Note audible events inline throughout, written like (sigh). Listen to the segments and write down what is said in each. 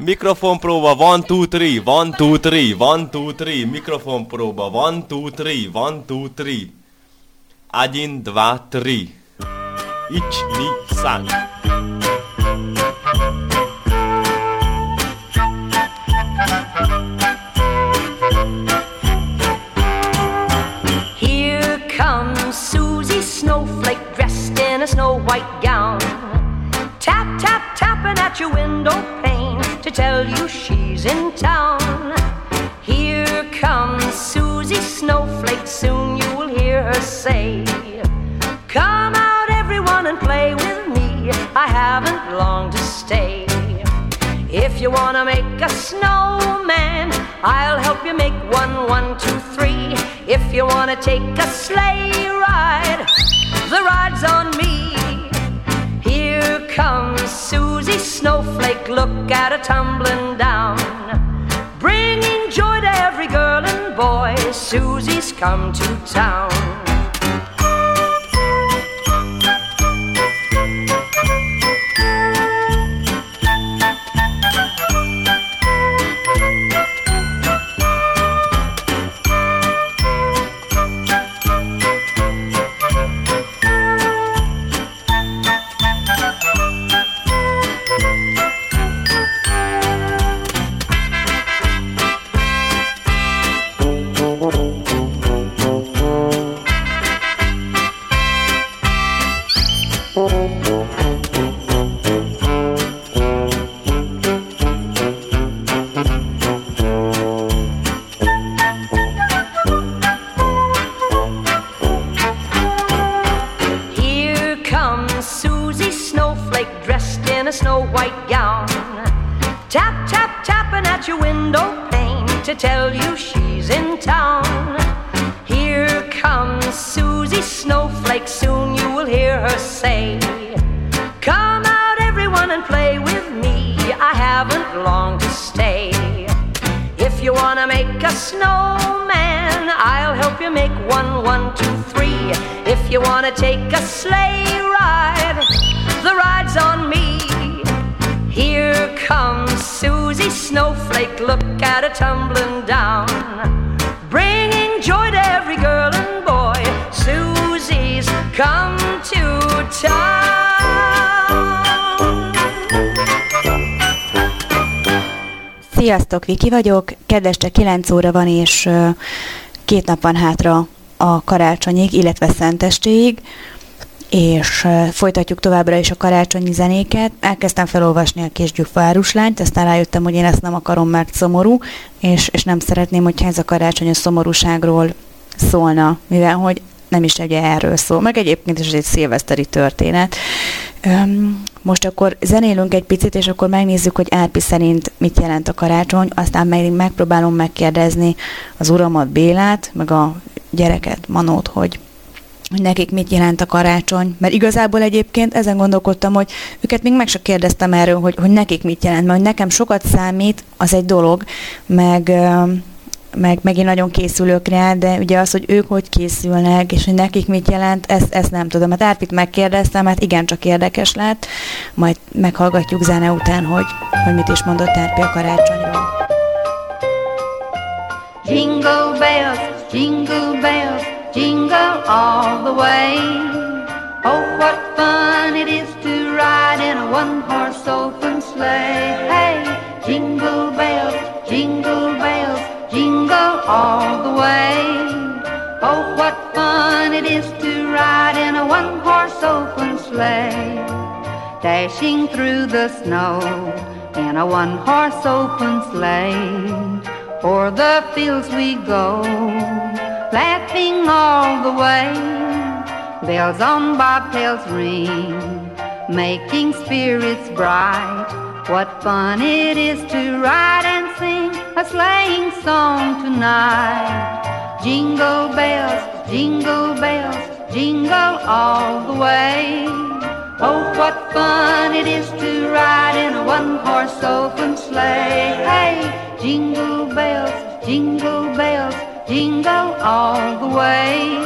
Mikrofon próba, one, two, three, one, two, three, one, two, three, mikrofon próba, one, two, three, one, two, three. Один, два, три. Ични-сан. Here comes Susie Snowflake dressed in a snow white gown. Tap, tap, tapping at your window pane to tell you she's in town. Here comes Susie Snowflake, soon you will hear her say, Come out, everyone, and play with me. I haven't long to stay. If you wanna make a snowman, I'll help you make one, one, two, three. If you wanna take a sleigh ride, the ride's on me. Comes Susie Snowflake, look at her tumbling down. Bringing joy to every girl and boy, Susie's come to town. Sziasztok, Viki vagyok. Kedveste 9 óra van, és két nap van hátra a karácsonyig, illetve szentestéig, és folytatjuk továbbra is a karácsonyi zenéket. Elkezdtem felolvasni a Kisgyufa áruslányt, aztán rájöttem, hogy én ezt nem akarom, mert szomorú, és, és nem szeretném, hogyha ez a karácsony a szomorúságról szólna, mivel hogy nem is ugye erről szól, meg egyébként is egy szilveszteri történet. Öm, most akkor zenélünk egy picit, és akkor megnézzük, hogy Árpi szerint mit jelent a karácsony, aztán meg megpróbálom megkérdezni az uramat Bélát, meg a gyereket Manót, hogy hogy nekik mit jelent a karácsony, mert igazából egyébként ezen gondolkodtam, hogy őket még meg se kérdeztem erről, hogy, hogy nekik mit jelent, mert hogy nekem sokat számít, az egy dolog, meg, meg, meg én nagyon készülök rá, de ugye az, hogy ők hogy készülnek, és hogy nekik mit jelent, ezt, ezt nem tudom. Hát Árpit megkérdeztem, hát igencsak érdekes lett, majd meghallgatjuk zene után, hogy, hogy mit is mondott Árpi a karácsonyról. Jingle bells, jingle bells, jingle all the way. Oh, what fun it is to ride in a one-horse open sleigh. Hey, jingle bells, jingle bells, jingle all the way. Oh, what fun it is to ride in a one-horse open sleigh. Dashing through the snow in a one-horse open sleigh. O'er the fields we go, laughing all the way. Bells on bobtails ring, making spirits bright. What fun it is to ride and sing a sleighing song tonight. Jingle bells, jingle bells, jingle all the way. Oh, what fun it is to ride in a one-horse open sleigh. Hey, jingle bells, jingle bells, jingle all the way.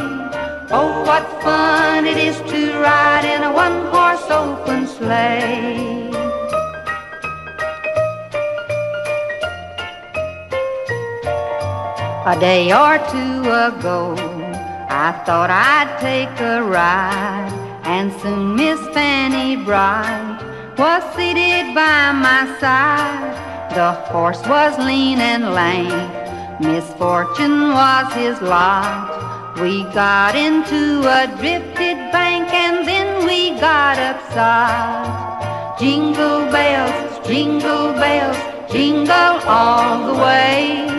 Oh, what fun it is to ride in a one-horse open sleigh. A day or two ago, I thought I'd take a ride, and soon Miss Fanny Bright was seated by my side. The horse was lean and lame, misfortune was his lot. We got into a drifted bank and then we got upside. Jingle bells, jingle bells, jingle all the way.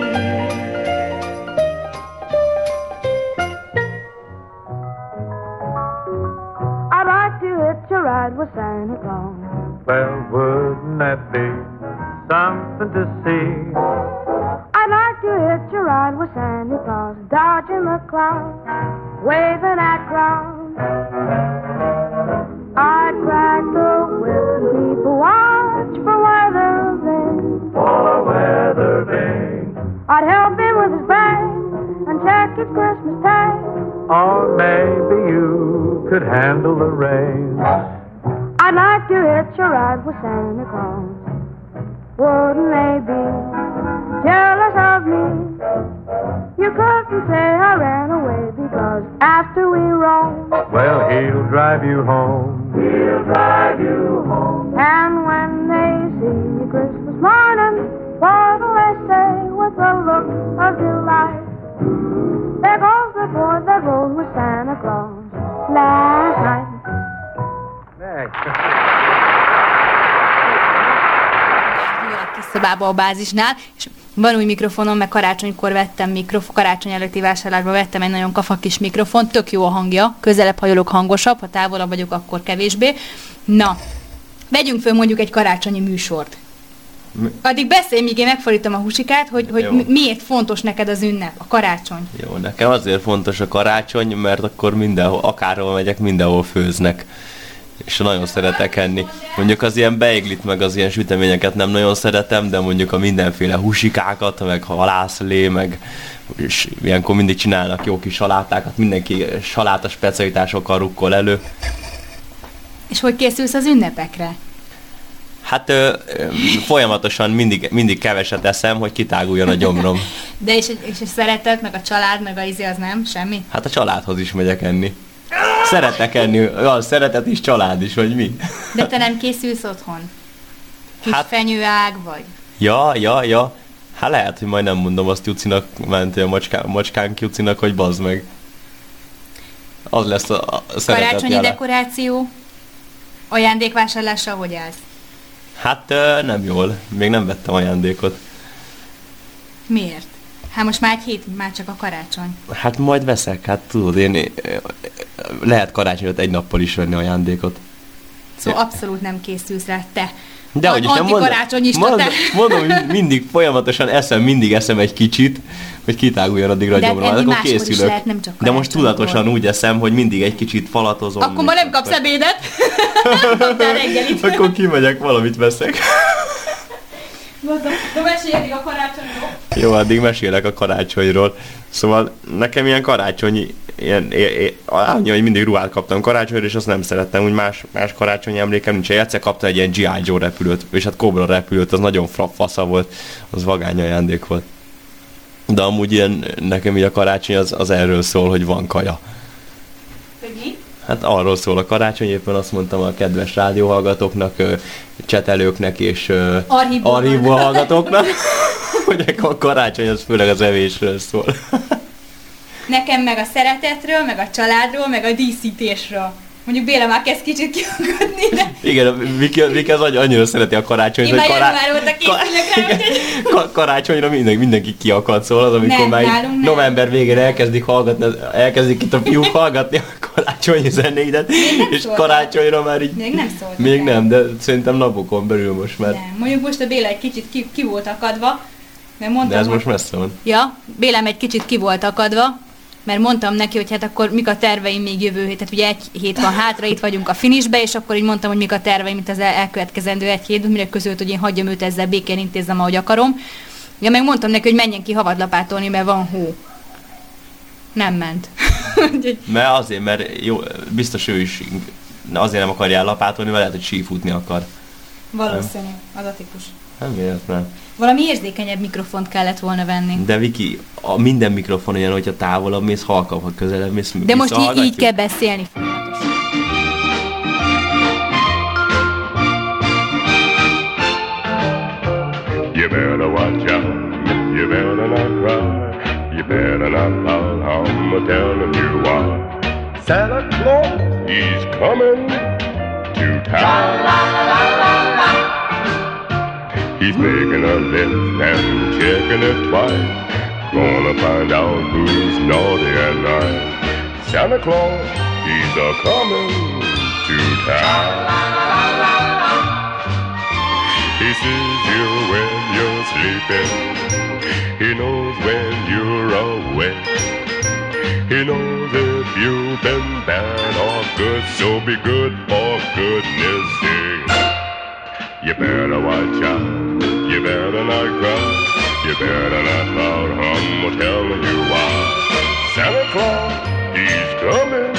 A ride with Santa Claus. Well, wouldn't that be something to see? I'd like to hitch a ride with Santa Claus, dodging the clouds, waving at crowds. I'd crack the whip and keep a watch for weather vanes. For weather vane, I'd help him with his bag and check his Christmas tag. Or maybe you could handle the rain. I'd like to hitch a ride with Santa Claus. Wouldn't they be jealous of me? You couldn't say I ran away because after we roam, Well, he'll drive you home. He'll drive you home. and when they see you Christmas morning, what'll they say with a look of delight? There goes the boy that rode with Santa Claus last night. a kis szobába a bázisnál, és van új mikrofonom, meg karácsonykor vettem mikrofon, karácsony előtti vásárlásba vettem egy nagyon kafa kis mikrofon, tök jó a hangja, közelebb hajolok hangosabb, ha távolabb vagyok, akkor kevésbé. Na, vegyünk föl mondjuk egy karácsonyi műsort. Addig beszélj, míg én megfordítom a husikát, hogy, hogy Jó. miért fontos neked az ünnep, a karácsony. Jó, nekem azért fontos a karácsony, mert akkor mindenhol, akárhol megyek, mindenhol főznek. És nagyon szeretek enni. Mondjuk az ilyen beiglit, meg az ilyen süteményeket nem nagyon szeretem, de mondjuk a mindenféle húsikákat, meg halászlé, meg és ilyenkor mindig csinálnak jó kis salátákat, mindenki saláta specialitásokkal rukkol elő. És hogy készülsz az ünnepekre? Hát ö, ö, folyamatosan mindig, mindig keveset eszem, hogy kitáguljon a gyomrom. (laughs) De és, és a szeretet, meg a család, meg a izé az nem? Semmi? Hát a családhoz is megyek enni. Szeretek enni, ja, szeretet is, család is, vagy mi? (laughs) De te nem készülsz otthon? Kis Hát- fenyőág vagy? Ja, ja, ja. Hát lehet, hogy majd nem mondom azt Jucinak, ment a macskán, macskánk Jucinak, hogy bazd meg. Az lesz a, a szeretet Karácsonyi jele. dekoráció? Ajándékvásárlással hogy állsz? Hát nem jól. Még nem vettem ajándékot. Miért? Hát most már egy hét, már csak a karácsony. Hát majd veszek, hát tudod, én lehet karácsonyot egy nappal is venni ajándékot. Szóval abszolút nem készülsz rá, te. De hogy is nem mondom, mondom, (laughs) mondom, mindig folyamatosan eszem, mindig eszem egy kicsit, hogy kitáguljon addigra a De enni akkor készülök. lehet, nem csak De most tudatosan úgy eszem, hogy mindig egy kicsit falatozom. Akkor ma nem kapsz ebédet. (laughs) nem. Akkor kimegyek, valamit veszek. (laughs) Mondom, de mesélj a karácsonyról. Jó, addig mesélek a karácsonyról. Szóval nekem ilyen karácsonyi, ilyen, é, annyi, hogy mindig ruhát kaptam karácsonyra, és azt nem szerettem, úgy más, más karácsonyi emlékem nincs. Egyszer kaptam egy ilyen G.I. Joe repülőt, és hát Cobra repülőt, az nagyon fasza volt, az vagány ajándék volt. De amúgy ilyen, nekem így a karácsony az, az erről szól, hogy van kaja. Mi? Hát arról szól a karácsony, éppen azt mondtam a kedves rádióhallgatóknak, csetelőknek és archívból hallgatóknak, (laughs) hogy a karácsony az főleg az evésről szól. (laughs) Nekem meg a szeretetről, meg a családról, meg a díszítésről. Mondjuk Béla már kezd kicsit kiakadni, de Igen, Viki, Viki az annyi- annyira szereti a karácsonyt, Én már kará- (laughs) ka- karácsonyra mindenki, mindenki kiakad, szóval az, amikor Nem, már nálunk nem. november végén elkezdik hallgatni, elkezdik itt a fiúk hallgatni a karácsonyi zenéidet, és szóltak. karácsonyra már így... még nem szólt. Még nem, de szerintem napokon belül most már. Nem. Mondjuk most a Béla egy kicsit ki, ki volt akadva, mert mondtam, De ez hogy- most messze van. Ja, Bélem egy kicsit ki volt akadva, mert mondtam neki, hogy hát akkor mik a terveim még jövő hét, tehát ugye egy hét van hátra, itt vagyunk a finisbe, és akkor így mondtam, hogy mik a terveim itt az el- elkövetkezendő egy hétben, mire közölt, hogy én hagyjam őt ezzel békén intézzem, ahogy akarom. Ja, meg mondtam neki, hogy menjen ki havadlapátolni, mert van hó. Nem ment. (laughs) Mert azért, mert jó, biztos ő is azért nem akarja ellapátolni, mert lehet, hogy sífutni akar. Valószínű, az a típus. Nem véletlen. Valami érzékenyebb mikrofont kellett volna venni. De Viki, a minden mikrofon olyan, hogyha távolabb mész, halkabb, ha közelebb mész, De most így, így kell beszélni. You better watch out. You better not cry. You better not pout. I'm telling you why. Santa Claus, he's coming to town. He's making a list and checking it twice. Gonna find out who's naughty and nice. Santa Claus, he's a coming to town. He sees you when you're sleeping. He knows when you're awake. He knows if you've been bad or good, so be good for goodness. You better watch out. You better not cry. You better not pout. I'm telling you why. Santa Claus, he's coming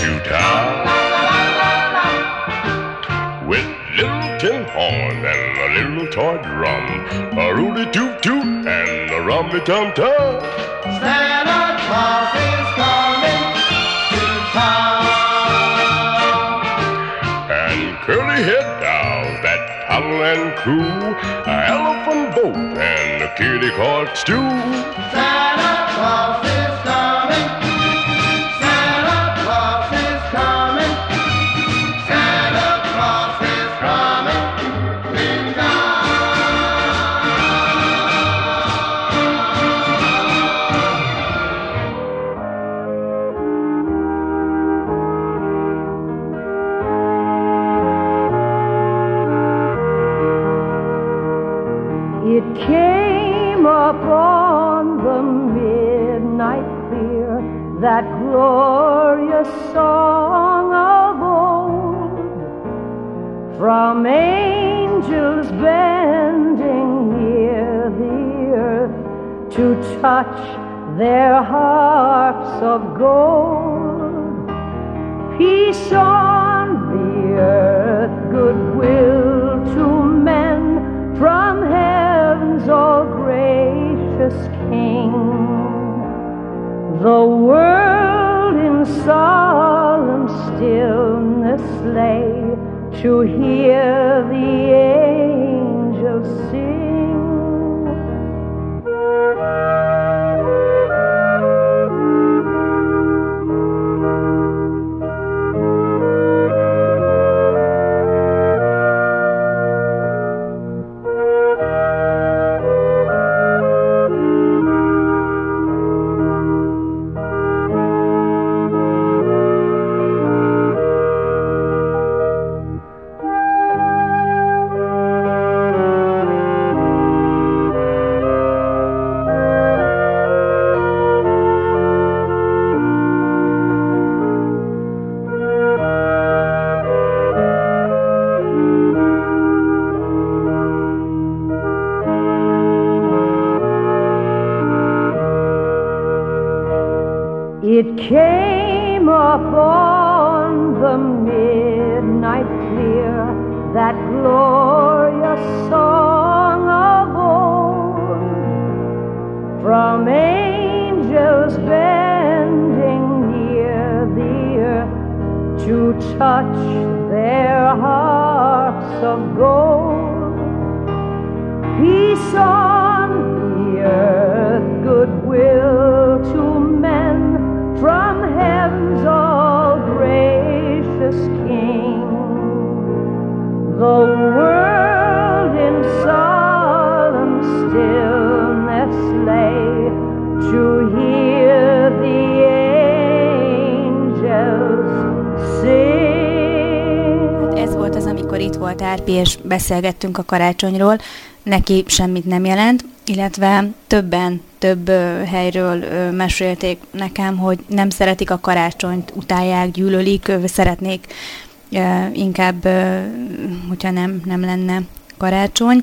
to town with little tin horns and a little toy drum, a rooty toot toot and a rummy tum tum. Santa Claus is coming to town. And curly head that toddle and crew, a elephant boat and a kitty cork stew. Santa Claus from angels bending near the earth to touch their harps of gold. Peace on the earth, goodwill to men from heaven's all gracious King. The world in solemn stillness lay to hear the angels of gold. Volt Árpi, és beszélgettünk a karácsonyról. Neki semmit nem jelent. illetve többen több ö, helyről ö, mesélték nekem, hogy nem szeretik a karácsonyt, utálják, gyűlölik, ö, szeretnék inkább, hogyha nem, nem lenne karácsony.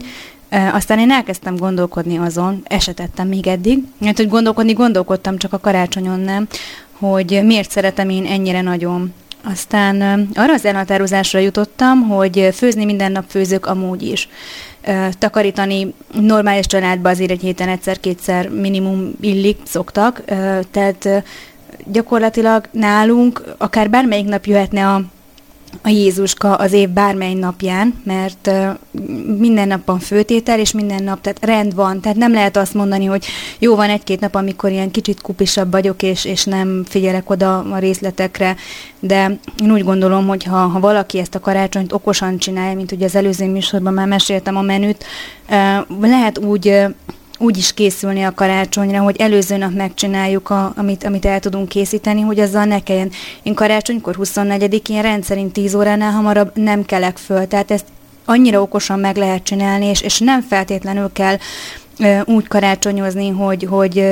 Aztán én elkezdtem gondolkodni azon, esetettem még eddig, mert hogy gondolkodni gondolkodtam, csak a karácsonyon nem, hogy miért szeretem én ennyire nagyon. Aztán arra az elhatározásra jutottam, hogy főzni minden nap főzök amúgy is. Takarítani normális családba azért egy héten egyszer-kétszer minimum illik, szoktak, tehát gyakorlatilag nálunk akár bármelyik nap jöhetne a a Jézuska az év bármely napján, mert minden nap van főtétel, és minden nap, tehát rend van, tehát nem lehet azt mondani, hogy jó van egy-két nap, amikor ilyen kicsit kupisabb vagyok, és, és nem figyelek oda a részletekre, de én úgy gondolom, hogy ha, ha valaki ezt a karácsonyt okosan csinálja, mint ugye az előző műsorban már meséltem a menüt, lehet úgy úgy is készülni a karácsonyra, hogy előző nap megcsináljuk, a, amit, amit el tudunk készíteni, hogy azzal ne kelljen. Én karácsonykor 24-én rendszerint 10 óránál hamarabb nem kelek föl, tehát ezt annyira okosan meg lehet csinálni, és, és nem feltétlenül kell ö, úgy karácsonyozni, hogy, hogy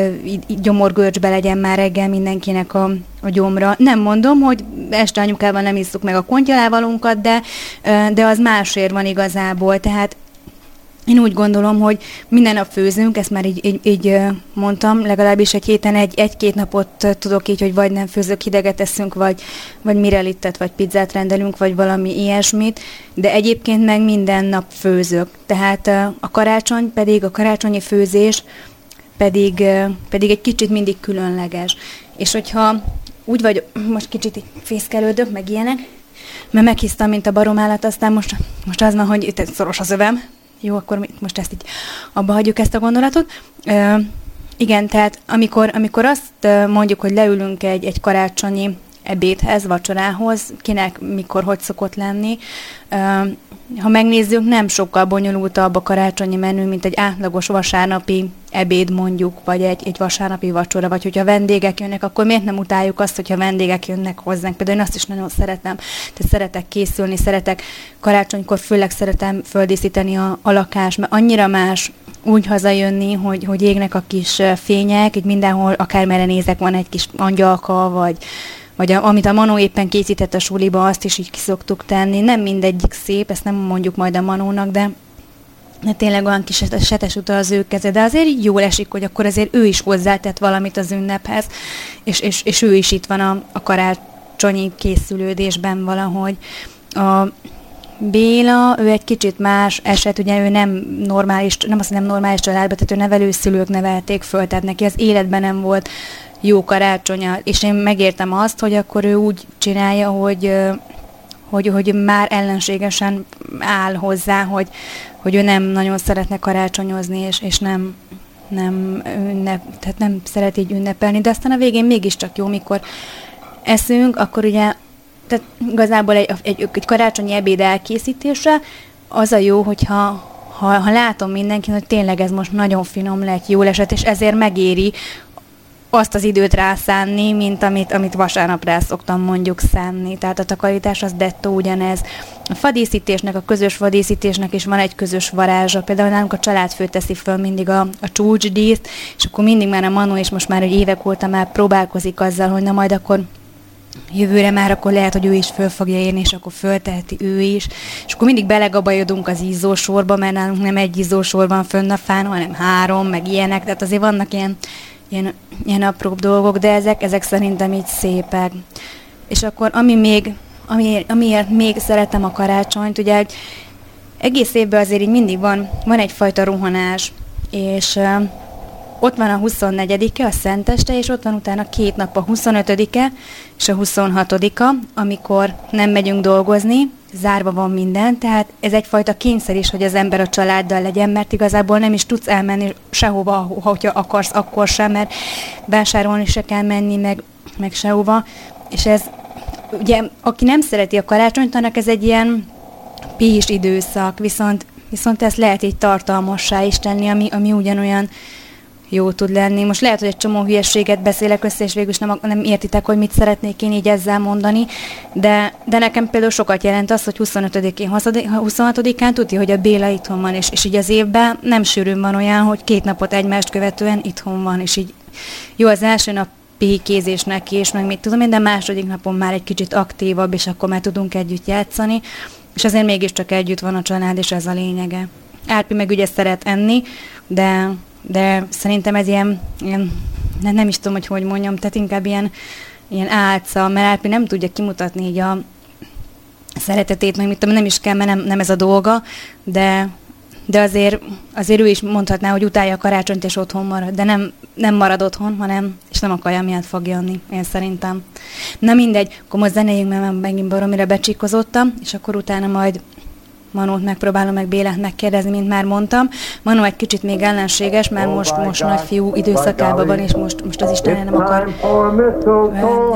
gyomorgörcsbe legyen már reggel mindenkinek a, a gyomra. Nem mondom, hogy este anyukával nem isszuk meg a kontyalávalónkat, de, ö, de az másért van igazából, tehát én úgy gondolom, hogy minden nap főzünk, ezt már így, így, így mondtam, legalábbis egy héten egy, egy-két napot tudok így, hogy vagy nem főzök, hideget eszünk, vagy, vagy mirelittet, vagy pizzát rendelünk, vagy valami ilyesmit, de egyébként meg minden nap főzök. Tehát a karácsony pedig, a karácsonyi főzés pedig, pedig egy kicsit mindig különleges. És hogyha úgy vagy, most kicsit fészkelődök, meg ilyenek, mert meghisztam, mint a baromállat, aztán most, most az van, hogy itt szoros az övem. Jó, akkor most ezt így abba hagyjuk ezt a gondolatot. Ö, igen, tehát amikor, amikor azt mondjuk, hogy leülünk egy, egy karácsonyi ebédhez, vacsorához, kinek mikor hogy szokott lenni, ha megnézzük, nem sokkal bonyolultabb a karácsonyi menü, mint egy átlagos vasárnapi ebéd mondjuk, vagy egy, egy vasárnapi vacsora, vagy hogyha vendégek jönnek, akkor miért nem utáljuk azt, hogyha vendégek jönnek hozzánk? Például én azt is nagyon szeretem, tehát szeretek készülni, szeretek karácsonykor főleg szeretem földíszíteni a, a lakást, mert annyira más úgy hazajönni, hogy, hogy égnek a kis fények, így mindenhol, akármerre nézek, van egy kis angyalka, vagy, vagy a, amit a Manó éppen készített a suliba, azt is így kiszoktuk tenni. Nem mindegyik szép, ezt nem mondjuk majd a Manónak, de de tényleg olyan kis setes- uta az ő keze, de azért így jól esik, hogy akkor azért ő is hozzátett valamit az ünnephez, és, és, és ő is itt van a, a karácsonyi készülődésben valahogy. A Béla, ő egy kicsit más eset, ugye ő nem normális, nem azt nem normális családban, tehát ő nevelőszülők nevelték föl, tehát neki az életben nem volt jó karácsonya, és én megértem azt, hogy akkor ő úgy csinálja, hogy hogy, hogy már ellenségesen áll hozzá, hogy, hogy ő nem nagyon szeretne karácsonyozni, és, és nem, nem, ünnep, tehát nem szeret így ünnepelni, de aztán a végén mégiscsak jó, mikor eszünk, akkor ugye, tehát igazából egy, egy, egy karácsonyi ebéd elkészítése az a jó, hogyha ha, ha látom mindenkin, hogy tényleg ez most nagyon finom lett, jól esett, és ezért megéri azt az időt rászánni, mint amit, amit vasárnap rá szoktam mondjuk szánni. Tehát a takarítás az dettó ugyanez. A fadíszítésnek, a közös fadíszítésnek is van egy közös varázsa. Például nálunk a családfő teszi föl mindig a, a csúcsdíszt, és akkor mindig már a Manu, és most már egy évek óta már próbálkozik azzal, hogy na majd akkor jövőre már akkor lehet, hogy ő is föl fogja érni, és akkor fölteheti ő is. És akkor mindig belegabajodunk az izzósorba, mert nálunk nem egy izzósor van fönn a fán, hanem három, meg ilyenek, tehát azért vannak ilyen, ilyen, ilyen apróbb dolgok, de ezek, ezek szerintem így szépek. És akkor ami még, amiért, amiért még szeretem a karácsonyt, ugye egy egész évben azért így mindig van, van egyfajta rohanás, és uh, ott van a 24-e, a Szenteste, és ott van utána két nap a 25-e és a 26-a, amikor nem megyünk dolgozni, zárva van minden, tehát ez egyfajta kényszer is, hogy az ember a családdal legyen, mert igazából nem is tudsz elmenni sehova, hogyha akarsz, akkor sem, mert vásárolni se kell menni, meg, meg sehova, és ez ugye, aki nem szereti a karácsonyt, annak ez egy ilyen pihis időszak, viszont, viszont ezt lehet így tartalmassá is tenni, ami, ami ugyanolyan jó tud lenni. Most lehet, hogy egy csomó hülyeséget beszélek össze, és végül is nem, nem értitek, hogy mit szeretnék én így ezzel mondani, de, de nekem például sokat jelent az, hogy 25-én, 26-án tudja, hogy a Béla itthon van, és, és így az évben nem sűrűn van olyan, hogy két napot egymást követően itthon van, és így jó, az első nap pihikézés neki, és meg mit tudom én, de második napon már egy kicsit aktívabb, és akkor már tudunk együtt játszani, és azért mégiscsak együtt van a család, és ez a lényege. Árpi meg ugye szeret enni, de, de szerintem ez ilyen, ilyen nem, is tudom, hogy hogy mondjam, tehát inkább ilyen, ilyen álca, mert Árpi nem tudja kimutatni így a szeretetét, meg mit tudom, nem is kell, mert nem, nem ez a dolga, de, de azért, azért ő is mondhatná, hogy utálja a karácsonyt és otthon marad, de nem, nem marad otthon, hanem, és nem akarja miatt fog jönni, én szerintem. Na mindegy, akkor most zenéljünk, mert megint baromira becsikozottam, és akkor utána majd Manót megpróbálom meg Bélát megkérdezni, mint már mondtam. Manó egy kicsit még ellenséges, mert most, most nagyfiú időszakában van, és most, most az Isten nem akar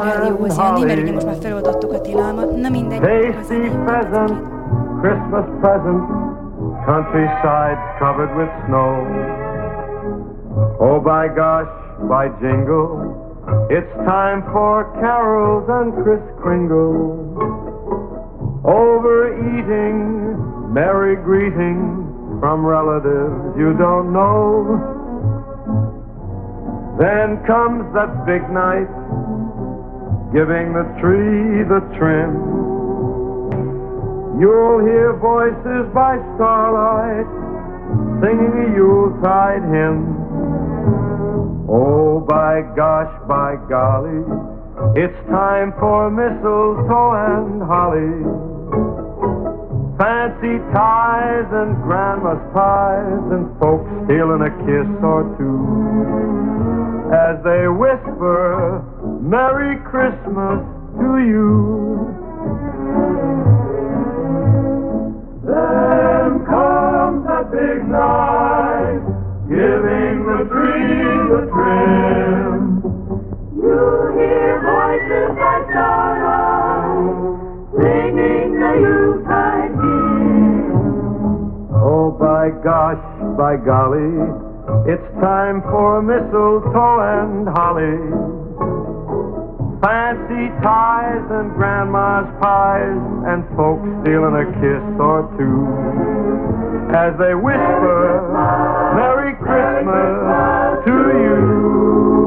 rádióhoz jönni, mert ugye most már feloldottuk a tilalmat. Na mindegy. Christmas present, countrysides covered with snow. Oh, by gosh, by jingle, it's time for carols and Kris Kringle. Overeating, merry greeting from relatives you don't know. Then comes that big night, giving the tree the trim. You'll hear voices by starlight singing a Yuletide hymn. Oh, by gosh, by golly, it's time for mistletoe and holly. Fancy ties and grandma's pies and folks stealing a kiss or two as they whisper Merry Christmas to you. Then comes that big night, giving the tree the trim. You hear voices like starlight, by gosh, by golly, it's time for mistletoe and holly. Fancy ties and grandma's pies and folks stealing a kiss or two as they whisper Merry Christmas to you.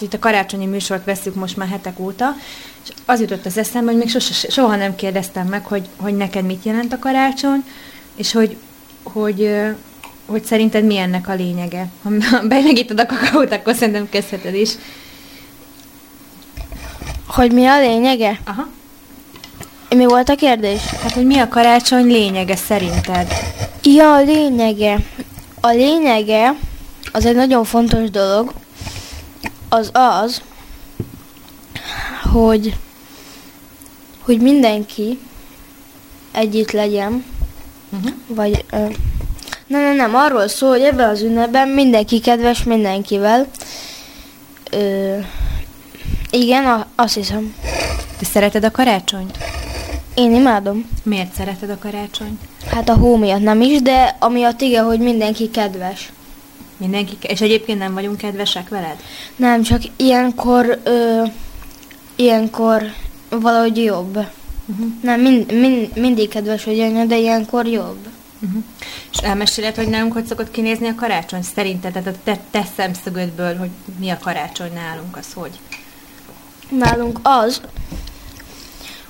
Most itt a karácsonyi műsort veszük most már hetek óta, és az jutott az eszembe, hogy még sose, soha nem kérdeztem meg, hogy, hogy neked mit jelent a karácsony, és hogy, hogy, hogy szerinted mi ennek a lényege. Ha (laughs) belegíted a kakaót, akkor szerintem kezdheted is. Hogy mi a lényege? Aha. Mi volt a kérdés? Hát, hogy mi a karácsony lényege szerinted? Ja, a lényege. A lényege, az egy nagyon fontos dolog, az az, hogy, hogy mindenki együtt legyen, Uh-huh. vagy ö, nem, nem, nem, arról szól, hogy ebben az ünnepben mindenki kedves mindenkivel. Ö, igen, a, azt hiszem. Te szereted a karácsonyt? Én imádom. Miért szereted a karácsonyt? Hát a hó miatt nem is, de amiatt igen, hogy mindenki kedves. Mindenki, és egyébként nem vagyunk kedvesek veled? Nem, csak ilyenkor, ö, ilyenkor valahogy jobb. Uh-huh. Nem, mind, mind, mindig kedves vagy anya, de ilyenkor jobb. Uh-huh. És elmeséled, hogy nálunk hogy szokott kinézni a karácsony? Szerinted, tehát a te, te szemszögödből, hogy mi a karácsony nálunk, az hogy? Nálunk az,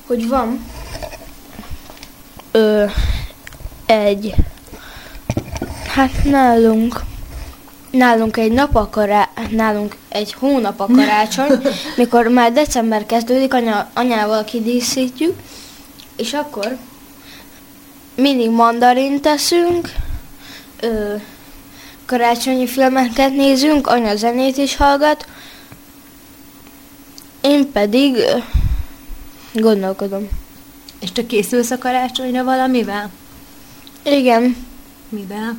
hogy van ö, egy, hát nálunk, nálunk egy nap a kará, nálunk egy hónap a karácsony, (laughs) mikor már december kezdődik, anya, anyával kidíszítjük, és akkor mindig mandarint teszünk, ö, karácsonyi filmeket nézünk, anya zenét is hallgat, én pedig ö, gondolkodom. És te készülsz a karácsonyra valamivel? Igen, Mivel?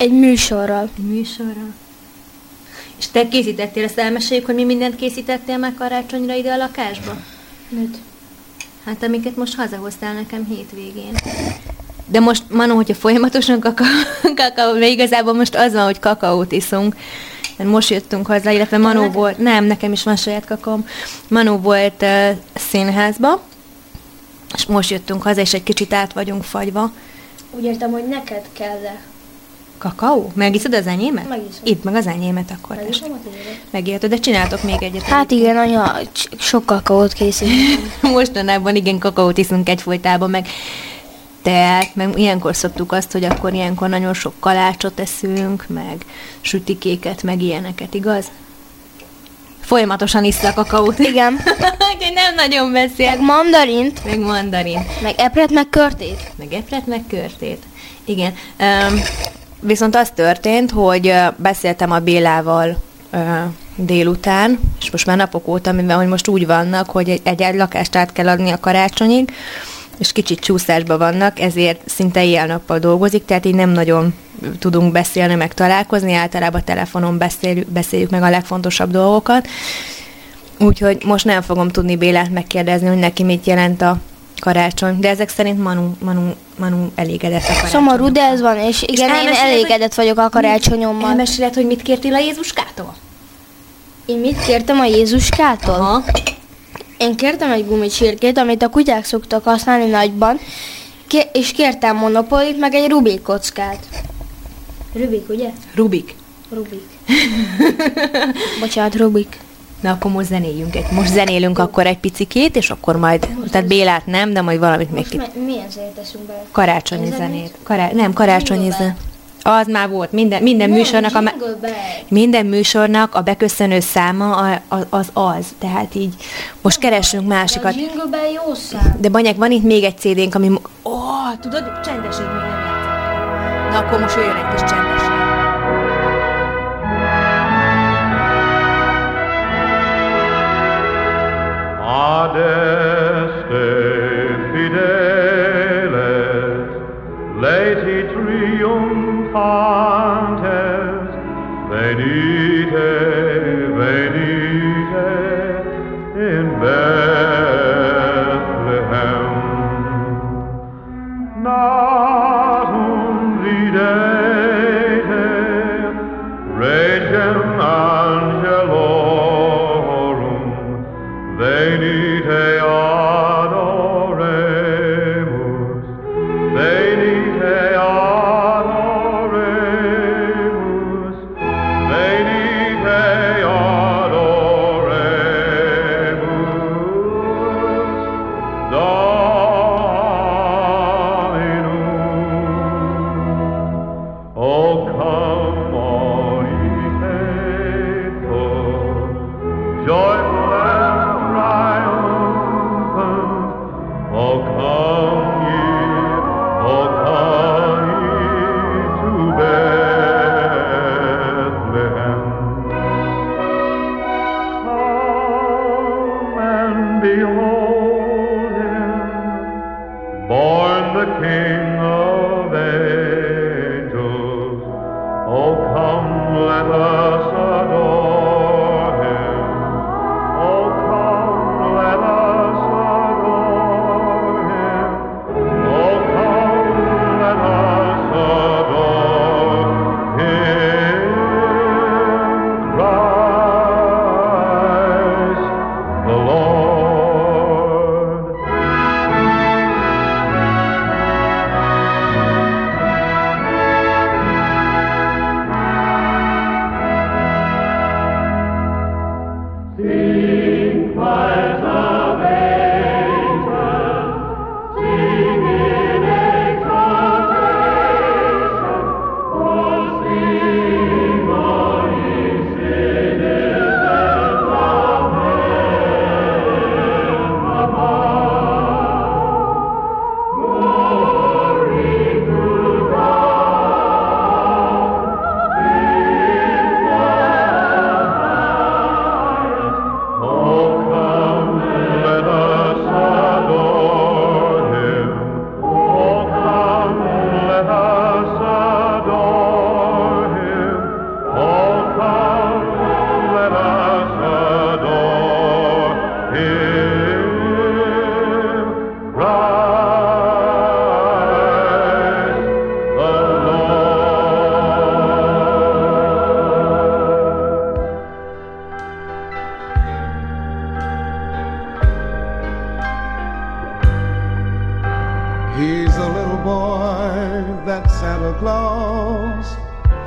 Egy műsorral. Egy műsorra? És te készítettél, ezt elmeséljük, hogy mi mindent készítettél meg karácsonyra ide a lakásba? Mit? Hát amiket most hazahoztál nekem hétvégén. De most, Manu, hogyha folyamatosan kakaó, (laughs) kakaó, mert igazából most az van, hogy kakaót iszunk, mert most jöttünk haza, illetve Manu volt, nem, nekem is van saját kakaóm, Manu volt uh, színházba, és most jöttünk haza, és egy kicsit át vagyunk fagyva. Úgy értem, hogy neked kell -e. Kakaó? Megiszod az enyémet? Megiszom. Itt meg az enyémet akkor. Megérted, de csináltok még egyet. Hát igen, anya sok kakaót készít. (laughs) Mostanában igen, kakaót iszunk egyfolytában, meg teát, meg ilyenkor szoktuk azt, hogy akkor ilyenkor nagyon sok kalácsot eszünk, meg sütikéket, meg ilyeneket, igaz? Folyamatosan iszd a kakaót. Igen. (laughs) Úgyhogy nem nagyon beszél. Meg mandarint, Meg mandarin. meg epret, meg körtét. Meg epret, meg körtét. Igen. Um, viszont az történt, hogy beszéltem a Bélával délután, és most már napok óta, mivel hogy most úgy vannak, hogy egy, egy, egy lakást át kell adni a karácsonyig, és kicsit csúszásban vannak, ezért szinte éjjel-nappal dolgozik, tehát így nem nagyon tudunk beszélni, meg találkozni, általában telefonon beszéljük, beszéljük meg a legfontosabb dolgokat. Úgyhogy most nem fogom tudni Bélát megkérdezni, hogy neki mit jelent a karácsony, de ezek szerint Manu, Manu, Manu elégedett a karácsony. Szomorú, de ez van, és igen, én elmeséled, hogy- elégedett vagyok a karácsonyommal. Elmeséled, hogy mit kértél a Jézuskától? Én mit kértem a Jézuskától? Aha. Én kértem egy gumicsirkét, amit a kutyák szoktak használni nagyban, Ké- és kértem monopolit, meg egy Rubik kockát. Rubik, ugye? Rubik. Rubik. Bocsánat, Rubik. Na akkor most zenéljünk egy. Most zenélünk akkor egy picikét, és akkor majd, tehát Bélát nem, de majd valamit még Most mi- milyen zenét teszünk be? Karácsonyi Zenét? zenét. Kará- nem, karácsonyi zenét. Az már volt, minden, minden Nem, műsornak a, minden műsornak a beköszönő száma a- a- az az, tehát így most keresünk De másikat. Bell jó szám. De Banyák, van itt még egy CD-nk, ami... Ó, oh, tudod, csendeség még nem játszottam. Na akkor most jöjjön egy kis csendesség. Adeste fideles, laeti triumphantes, venite,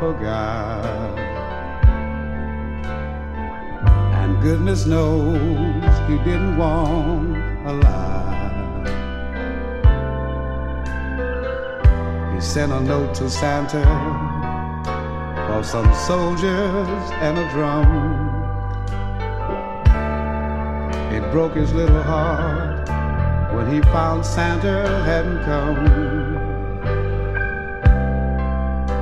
forgot. And goodness knows he didn't want a lot. He sent a note to Santa for some soldiers and a drum. It broke his little heart when he found Santa hadn't come.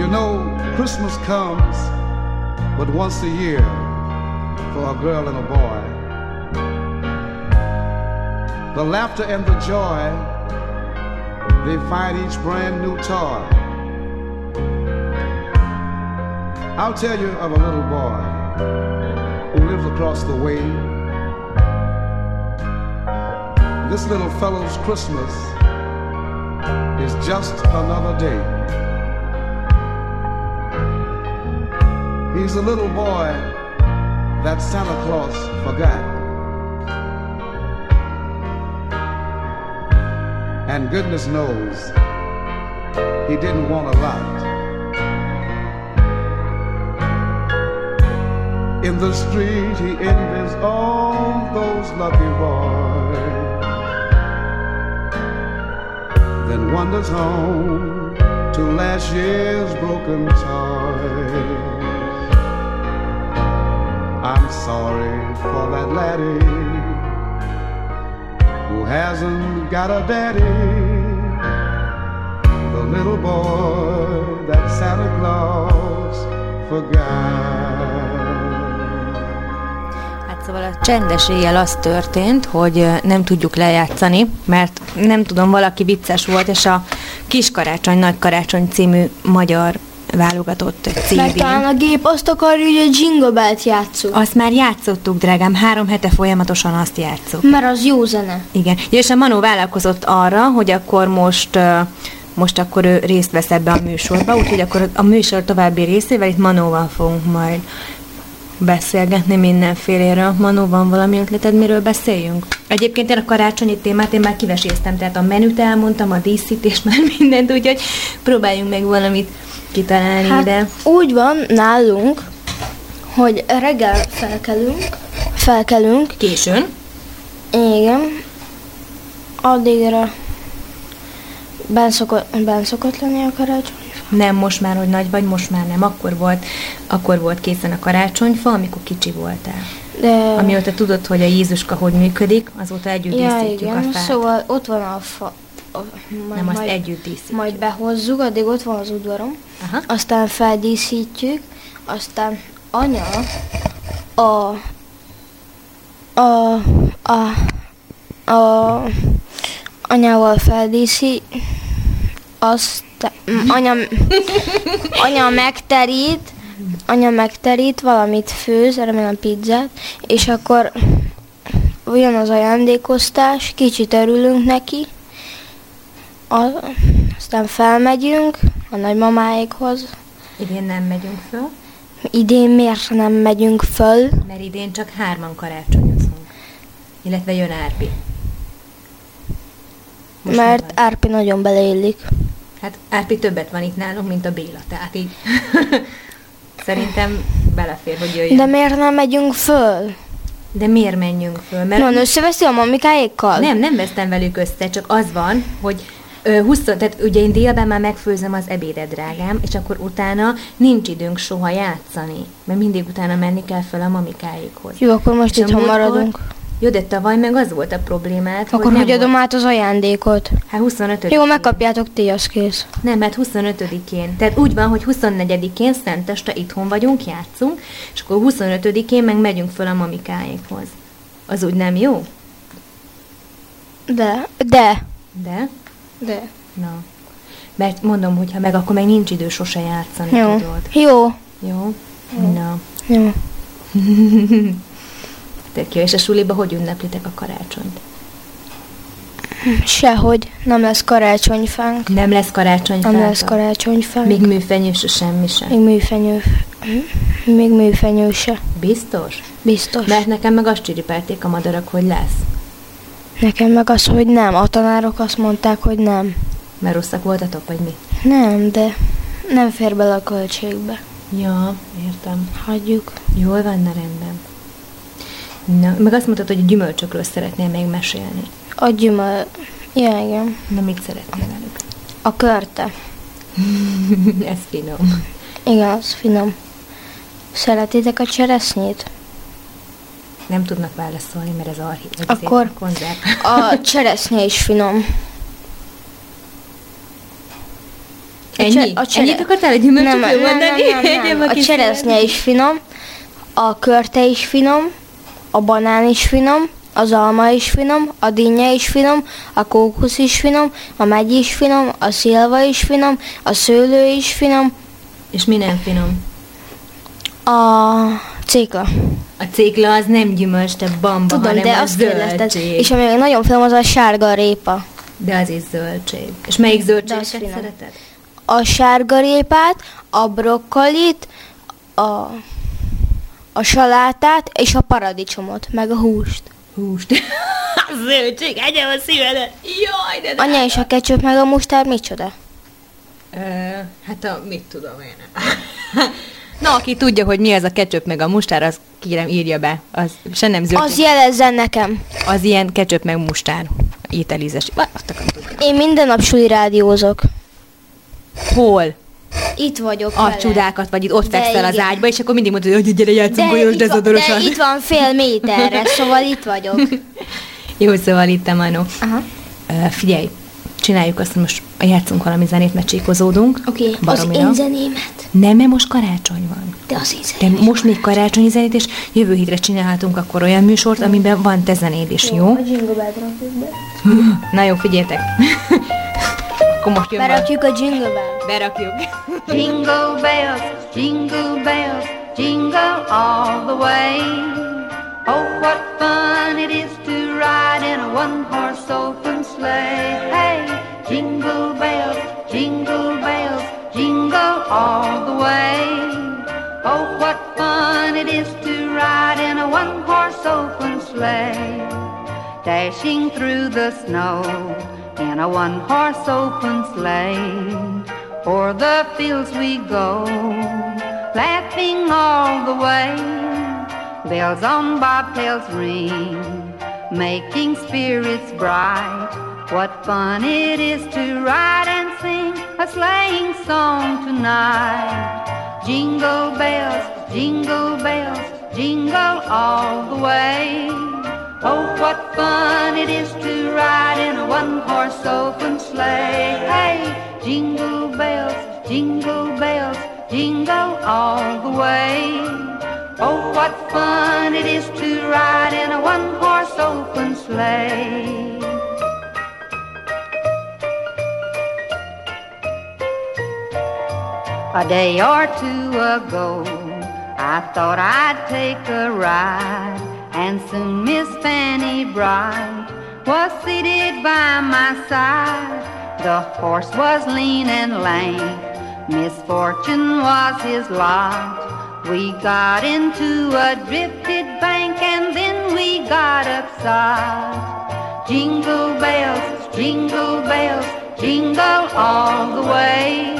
You know, Christmas comes but once a year for a girl and a boy. The laughter and the joy they find each brand new toy. I'll tell you of a little boy who lives across the way. This little fellow's Christmas is just another day. He's a little boy that Santa Claus forgot. And goodness knows he didn't want a lot. In the street, he envies all those lucky boys. Then wanders home to last year's broken toys. Sorry for that laddie who hasn't got a daddy. The little boy that Santa Claus forgot. Hát szóval a csendes éjjel az történt, hogy nem tudjuk lejátszani, mert nem tudom, valaki vicces volt, és a Kis Karácsony, Nagy Karácsony című magyar válogatott Mert cd talán a gép azt akarja, hogy a Jingle Belt játszunk. Azt már játszottuk, drágám, három hete folyamatosan azt játszok. Mert az jó zene. Igen. Ja, és a Manó vállalkozott arra, hogy akkor most most akkor ő részt vesz ebbe a műsorba, úgyhogy akkor a műsor további részével itt Manóval fogunk majd beszélgetni mindenféléről. Manó, van valami ötleted, miről beszéljünk? Egyébként én a karácsonyi témát én már kiveséztem, tehát a menüt elmondtam, a díszítést, (laughs) már mindent, úgyhogy próbáljunk meg valamit kitalálni Hát ide. úgy van nálunk, hogy reggel felkelünk, felkelünk, Későn. igen, addigra ben szokott, ben szokott lenni a karácsony. Nem, most már, hogy nagy vagy, most már nem. Akkor volt, akkor volt készen a karácsonyfa, amikor kicsi voltál. De... Amióta tudod, hogy a Jézuska hogy működik, azóta együtt ja, igen, a fát. szóval ott van a fa, majd, Nem, azt majd, együtt díszítjük. Majd behozzuk, addig ott van az udvarom, Aha. aztán feldíszítjük, aztán anya a a a, a anyával feldíszi, azt anya, anya megterít, anya megterít, valamit főz, remélem pizzát, és akkor jön az ajándékoztás, kicsit örülünk neki, a, aztán felmegyünk a nagymamáikhoz. Idén nem megyünk föl, Idén miért nem megyünk föl? mert idén csak hárman karácsonyozunk. Illetve jön Árpi. Most mert? Árpi nagyon beleillik. Hát Árpi többet van itt nálunk, mint a Béla, tehát így (laughs) szerintem belefér, hogy jöjjön. De miért nem megyünk föl? De miért menjünk föl? Mert Van összeveszi a mamikáékkal? Nem, nem vesztem velük össze, csak az van, hogy 20, tehát ugye én délben már megfőzöm az ebédet, drágám, és akkor utána nincs időnk soha játszani, mert mindig utána menni kell fel a mamikáikhoz. Jó, akkor most És itt maradunk. Jó, de tavaly meg az volt a problémát, Akkor nem hogy adom volt- át az ajándékot? Hát 25 Jó, megkapjátok ti, az kész. Nem, mert 25-én. Tehát úgy van, hogy 24-én Szenteste itthon vagyunk, játszunk, és akkor 25-én meg megyünk föl a mamikáékhoz. Az úgy nem jó? De, de, De? De. Na. Mert mondom, hogy ha meg, akkor meg nincs idő sose játszani, Jó, tudod. jó, Jó? Na. jó. (laughs) Tök jó. És a suliba hogy ünneplitek a karácsonyt? Sehogy, nem lesz karácsonyfánk. Nem lesz karácsonyfáta? Nem lesz karácsonyfánk. Még műfenyő se, semmi sem. Még műfenyő. Még műfenyő se. Biztos? Biztos. Mert nekem meg azt csiripelték a madarak, hogy lesz. Nekem meg az, hogy nem. A tanárok azt mondták, hogy nem. Mert rosszak voltatok, vagy mi? Nem, de nem fér bele a költségbe. Ja, értem. Hagyjuk. Jól van, na rendben. Na, meg azt mondtad, hogy a gyümölcsökről szeretnél még mesélni. A gyümöl... Ja, igen. Na, mit szeretnél velük? A körte. (laughs) Ez finom. Igen, az finom. Szeretitek a cseresznyét? Nem tudnak válaszolni, mert ez archív. Akkor- konzerv. A (laughs) cseresznye is finom. Ennyi? a csere- Ennyit akartál a gyümölcsökről nem, nem, nem, (laughs) nem, nem. A cseresznye is finom, a körte is finom, a banán is finom, Az alma is finom, a dinnye is finom, a kókusz is finom, a megy is finom, a szilva is finom, a szőlő is finom, És mi nem finom? a cékla. A cékla az nem gyümölcs, te bamba, Tudom, hanem de a azt kérdezted. És ami nagyon finom, az a sárga répa. De az is zöldség. És melyik De zöldséget az szereted? A sárga répát, a brokkolit, a, a salátát és a paradicsomot, meg a húst. Húst. (laughs) a zöldség, egyem a szívedet. Jaj, de, de. Anya és a ketchup meg a mustár micsoda? Ö, hát a, mit tudom én. (laughs) Na, aki tudja, hogy mi az a ketchup meg a mustár, az kérem írja be. Az se nem zöldség. Az jelezzen nekem. Az ilyen ketchup meg mustár. Ételízes. Én minden nap suli rádiózok. Hol? Itt vagyok A vele. csudákat, vagy itt ott De fekszel az ágyba, és akkor mindig mondod, hogy gyere, játszunk itt van, de dezodorosan. itt van fél méterre, (laughs) szóval itt vagyok. Jó, szóval itt a Manó. Aha. Ö, figyelj, csináljuk azt, hogy most játszunk valami zenét, mert csíkozódunk. Oké, okay, az én zenémet. Nem, mert most karácsony van. De az én De zenémet. most még karácsonyi zenét, és jövő hétre csinálhatunk akkor olyan műsort, amiben van te zenéd is, jó? A jingle. (laughs) Na jó, figyeljetek. (laughs) akkor most jön Berakjuk a jingle bell. Berakjuk. Jingle bells, jingle bells, jingle all the way. Oh, what fun it is to ride in a one-horse open sleigh. Hey, jingle bells, jingle bells, jingle all the way. Oh, what fun it is to ride in a one-horse open sleigh. Dashing through the snow in a one-horse open sleigh. O'er the fields we go, laughing all the way. Bells on bobtails ring, making spirits bright. What fun it is to ride and sing a sleighing song tonight. Jingle bells, jingle bells, jingle all the way. Oh, what fun it is to ride in a one-horse open sleigh. Hey, jingle bells, jingle bells, jingle all the way. Oh, what fun it is to ride in a one-horse open sleigh. A day or two ago, I thought I'd take a ride, and soon Miss Fanny Bright was seated by my side. The horse was lean and lame, misfortune was his lot. We got into a drifted bank, and then we got upside. Jingle bells, jingle bells, jingle all the way.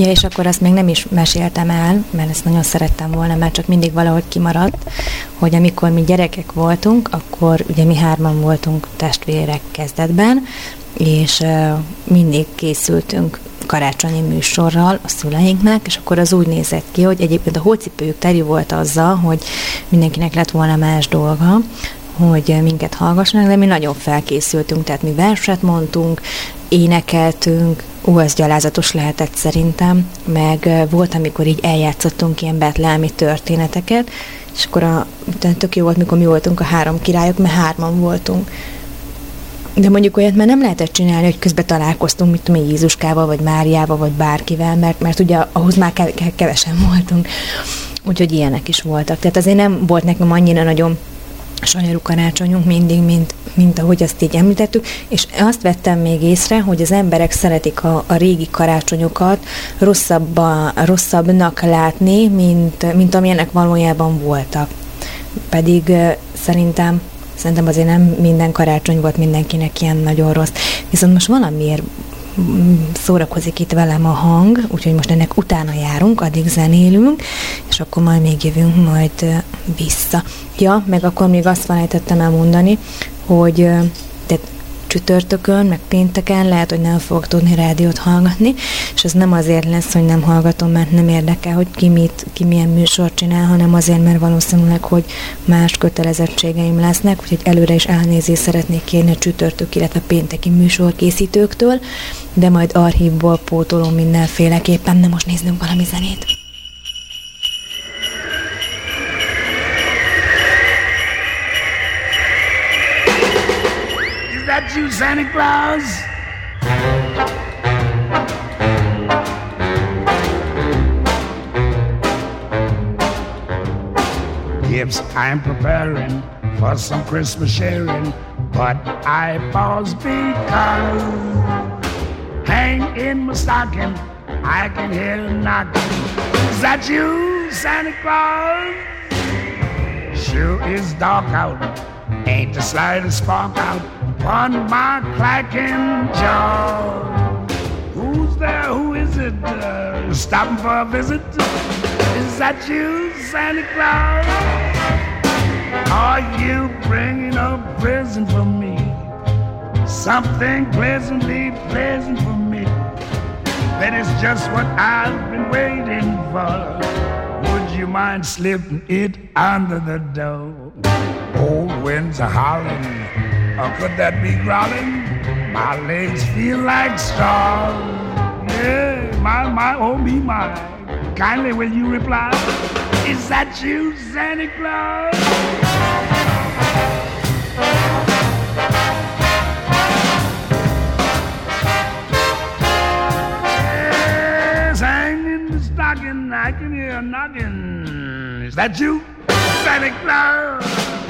Ja, és akkor azt még nem is meséltem el, mert ezt nagyon szerettem volna, mert csak mindig valahogy kimaradt, hogy amikor mi gyerekek voltunk, akkor ugye mi hárman voltunk testvérek kezdetben, és uh, mindig készültünk karácsonyi műsorral a szüleinknek, és akkor az úgy nézett ki, hogy egyébként a hócipőjük teli volt azzal, hogy mindenkinek lett volna más dolga, hogy minket hallgassanak, de mi nagyon felkészültünk, tehát mi verset mondtunk, énekeltünk, ó, ez gyalázatos lehetett szerintem, meg volt, amikor így eljátszottunk ilyen betlelmi történeteket, és akkor a, tök jó volt, mikor mi voltunk a három királyok, mert hárman voltunk. De mondjuk olyat már nem lehetett csinálni, hogy közben találkoztunk, mit tudom Jézuskával, vagy Máriával, vagy bárkivel, mert, mert ugye ahhoz már ke- ke- kevesen voltunk. Úgyhogy ilyenek is voltak. Tehát azért nem volt nekem annyira nagyon sanyarú karácsonyunk mindig, mint, mint ahogy azt így említettük, és azt vettem még észre, hogy az emberek szeretik a, a régi karácsonyokat rosszabba, rosszabbnak látni, mint, mint amilyenek valójában voltak. Pedig szerintem Szerintem azért nem minden karácsony volt mindenkinek ilyen nagyon rossz. Viszont most valamiért szórakozik itt velem a hang, úgyhogy most ennek utána járunk, addig zenélünk, és akkor majd még jövünk majd vissza. Ja, meg akkor még azt felejtettem elmondani, hogy tehát csütörtökön, meg pénteken lehet, hogy nem fogok tudni rádiót hallgatni, és ez nem azért lesz, hogy nem hallgatom, mert nem érdekel, hogy ki, mit, ki milyen műsort csinál, hanem azért, mert valószínűleg, hogy más kötelezettségeim lesznek, úgyhogy előre is elnézést szeretnék kérni a csütörtök, illetve pénteki műsorkészítőktől, de majd archívból pótolom mindenféleképpen, de most nézzünk valami zenét. That you, Santa Claus? Gifts I'm preparing for some Christmas sharing, but I pause because hang in my stocking, I can hear a knocking. Is that you, Santa Claus? Sure is dark out. Ain't the slightest spark out upon my clacking jaw. Who's there? Who is it? Uh, stopping for a visit? Is that you, Santa Claus? Are you bringing a present for me? Something pleasantly pleasant for me. That is just what I've been waiting for. Would you mind slipping it under the door? Old winds are howling, or could that be growling? My legs feel like straws. Yeah, my, my, oh me, my. Kindly will you reply? Is that you, Santa Claus? Yes, hang in the stocking, I can hear a knocking. Is that you, Santa Claus?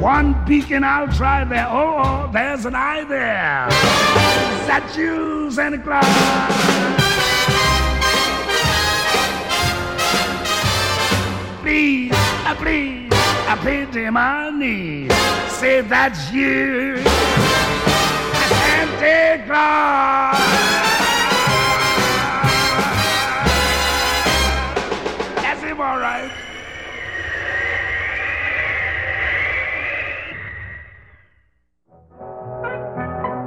One beacon I'll try there. Oh, oh, there's an eye there. Is that you, Santa Claus? Please, uh, please, I pity my knees. Say that's you, Santa Claus.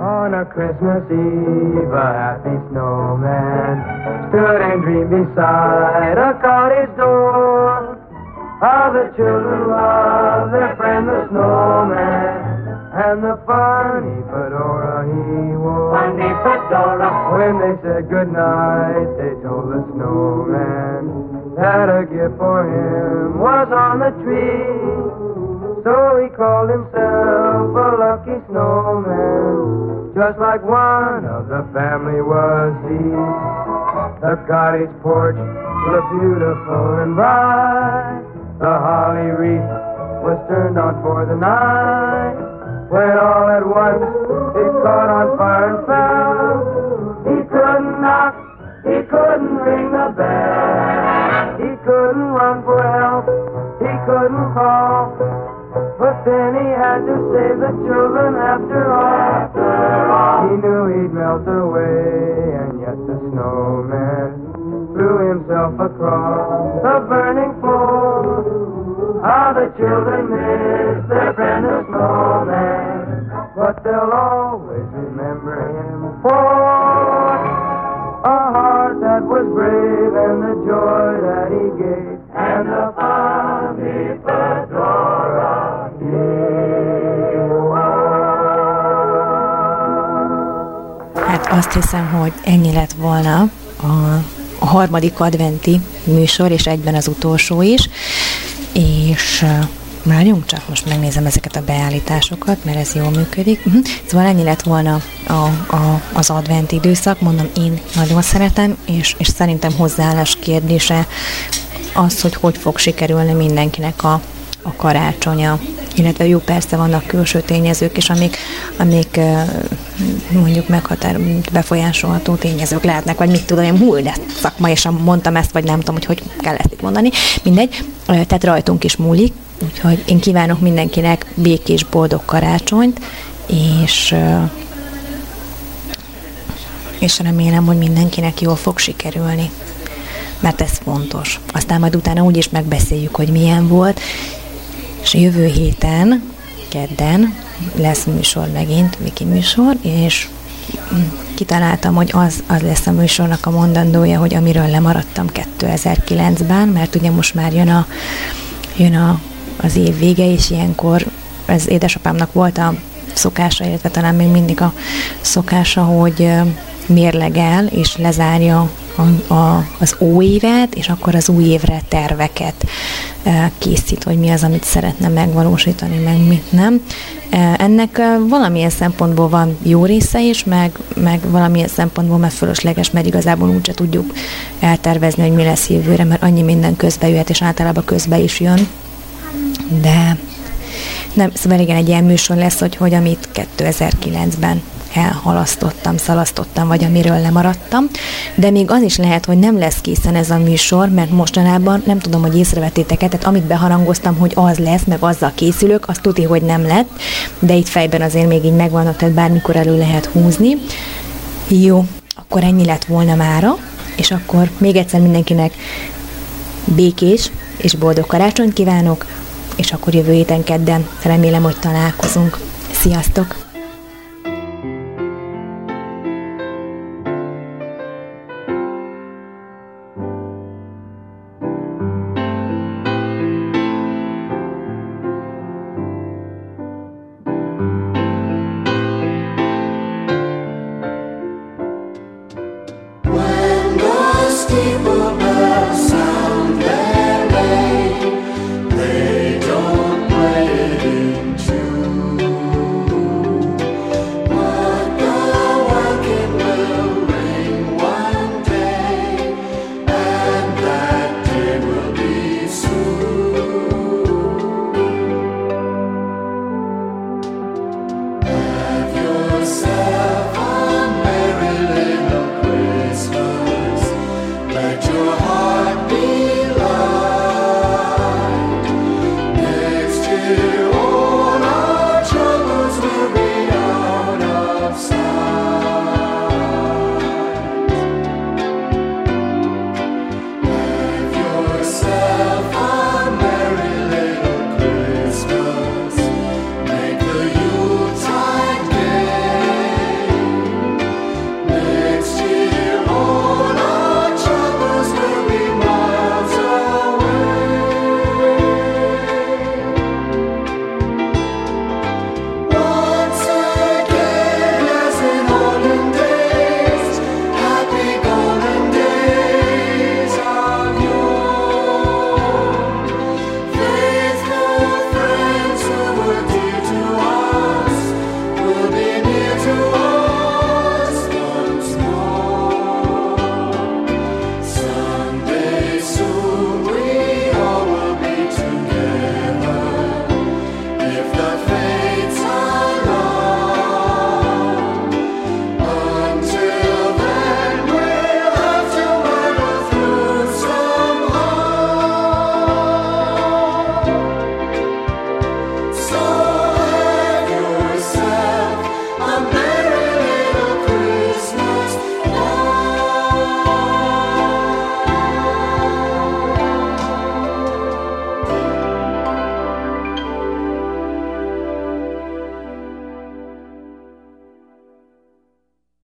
On a Christmas Eve, a happy snowman stood and dreamed beside a cottage door. How the children loved their friend the snowman and the funny fedora he wore. Funny fedora. When they said goodnight, they told the snowman that a gift for him was on the tree. So he called himself a lucky snowman, just like one of the family was he. The cottage porch looked beautiful and bright. The holly wreath was turned on for the night. When all at once it caught on fire and fell. He couldn't knock, he couldn't ring the bell. He couldn't run for help, he couldn't call. Then he had to save the children after all. He knew he'd melt away, and yet the snowman threw himself across the burning floor. How the children miss their friend the snowman, but they'll always remember him for a heart that was brave and the joy that he gave, azt hiszem, hogy ennyi lett volna a, harmadik adventi műsor, és egyben az utolsó is. És várjunk csak, most megnézem ezeket a beállításokat, mert ez jól működik. Uh-huh. Szóval ennyi lett volna a, a, az adventi időszak, mondom, én nagyon szeretem, és, és szerintem hozzáállás kérdése az, hogy hogy fog sikerülni mindenkinek a, a karácsonya, illetve jó, persze vannak külső tényezők is, amik, amik mondjuk meghatár, befolyásolható tényezők lehetnek, vagy mit tudom én, hú, de szakmaisan mondtam ezt, vagy nem tudom, hogy hogy kell ezt itt mondani. Mindegy, tehát rajtunk is múlik, úgyhogy én kívánok mindenkinek békés, boldog karácsonyt, és és remélem, hogy mindenkinek jól fog sikerülni mert ez fontos. Aztán majd utána úgy is megbeszéljük, hogy milyen volt, és jövő héten, kedden lesz műsor megint, Viki műsor, és kitaláltam, hogy az, az lesz a műsornak a mondandója, hogy amiről lemaradtam 2009-ben, mert ugye most már jön, a, jön a, az év vége, és ilyenkor ez édesapámnak volt a szokása, illetve talán még mindig a szokása, hogy mérlegel és lezárja a, a, az óévet, és akkor az új évre terveket e, készít, hogy mi az, amit szeretne megvalósítani, meg mit nem. E, ennek e, valamilyen szempontból van jó része is, meg, meg valamilyen szempontból már fölösleges, mert igazából úgyse tudjuk eltervezni, hogy mi lesz jövőre, mert annyi minden közbe jöhet, és általában közbe is jön. De nem, szóval igen, egy ilyen műsor lesz, hogy, hogy amit 2009-ben elhalasztottam, szalasztottam, vagy amiről lemaradtam, de még az is lehet, hogy nem lesz készen ez a műsor, mert mostanában nem tudom, hogy észrevettétek tehát amit beharangoztam, hogy az lesz, meg azzal készülök, azt tudni, hogy nem lett, de itt fejben azért még így megvan, tehát bármikor elő lehet húzni. Jó, akkor ennyi lett volna mára, és akkor még egyszer mindenkinek békés és boldog karácsonyt kívánok, és akkor jövő héten kedden remélem, hogy találkozunk. Sziasztok!